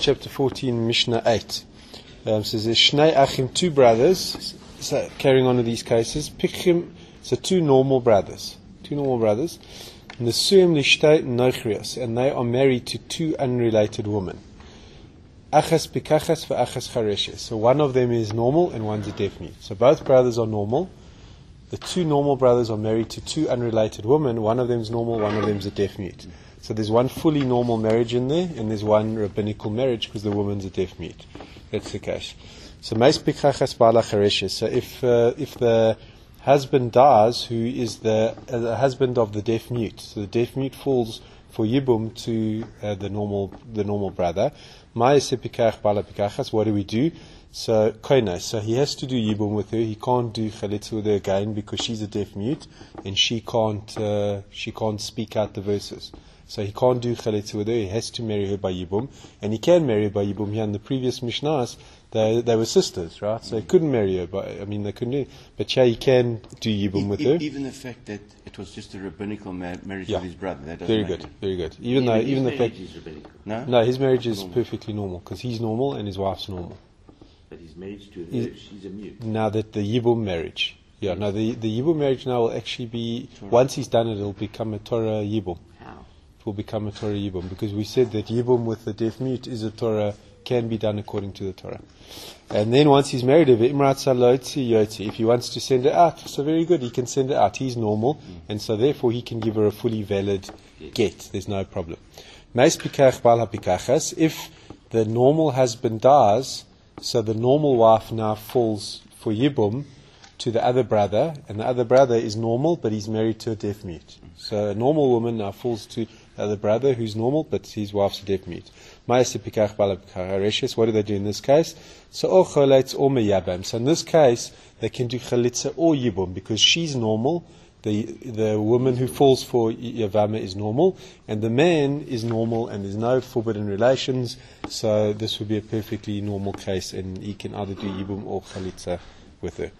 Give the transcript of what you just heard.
Chapter 14, Mishnah 8. Um, says there's Shnei Achim, two brothers, so carrying on with these cases. Pichim, so two normal brothers. Two normal brothers. Nesuim Lishtei Nochrios, and they are married to two unrelated women. Achas Pikachas for Achas Chareshes. So one of them is normal and one's a deaf mute. So both brothers are normal. The two normal brothers are married to two unrelated women. One of them is normal, one of them is a deaf mute. So there's one fully normal marriage in there, and there's one rabbinical marriage because the woman's a deaf mute. That's the case. So meis pikachas bala So if uh, if the husband dies, who is the, uh, the husband of the deaf mute, so the deaf mute falls for yibum to uh, the normal the normal brother. What do we do? So koina, so he has to do yibum with her. He can't do chalitza with her again because she's a deaf mute and she can't uh, she can't speak out the verses. So he can't do chalitza with her. He has to marry her by yibum, and he can marry her by yibum. Here in the previous mishnahs, they they were sisters, right? So he couldn't marry her. But I mean, they couldn't. Do, but yeah, he can do yibum with e- her. Even the fact that it was just a rabbinical ma- marriage Yeah. with his brother. That doesn't Very matter. good, very good. Even though, even the fact, is rabbinical, No. no, his marriage is Normal. perfectly normal because he's normal and his wife's normal. But he's married to her, He's- she's a mute. Now that the yibum marriage, yeah, no, the the yibum marriage now will actually be once he's done it, it'll become a Torah yibum. How? It will become a Torah yibum because we said that yibum with the deaf mute is a Torah can be done according to the Torah. And then once he's married her, "Imrat saloti yoti," if he wants to send her out, so very good, he can send her out. He's normal, mm. and so therefore he can give her a fully valid get. There's no problem. Meis pikach bal hapikachas. If the normal husband dies, so the normal wife now falls for yibum to the other brother, and the other brother is normal, but he's married to a deaf mute. So a normal woman now falls to the other brother who's normal, but his wife's a deaf mute. What do they do in this case? So oh, or choletz or meyabam. So in this case, they can do chalitza or yibum because she's normal. The the woman who falls for yavama is normal, and the man is normal, and there's no forbidden relations. So this would be a perfectly normal case, and he can either do yibum or chalitza with her.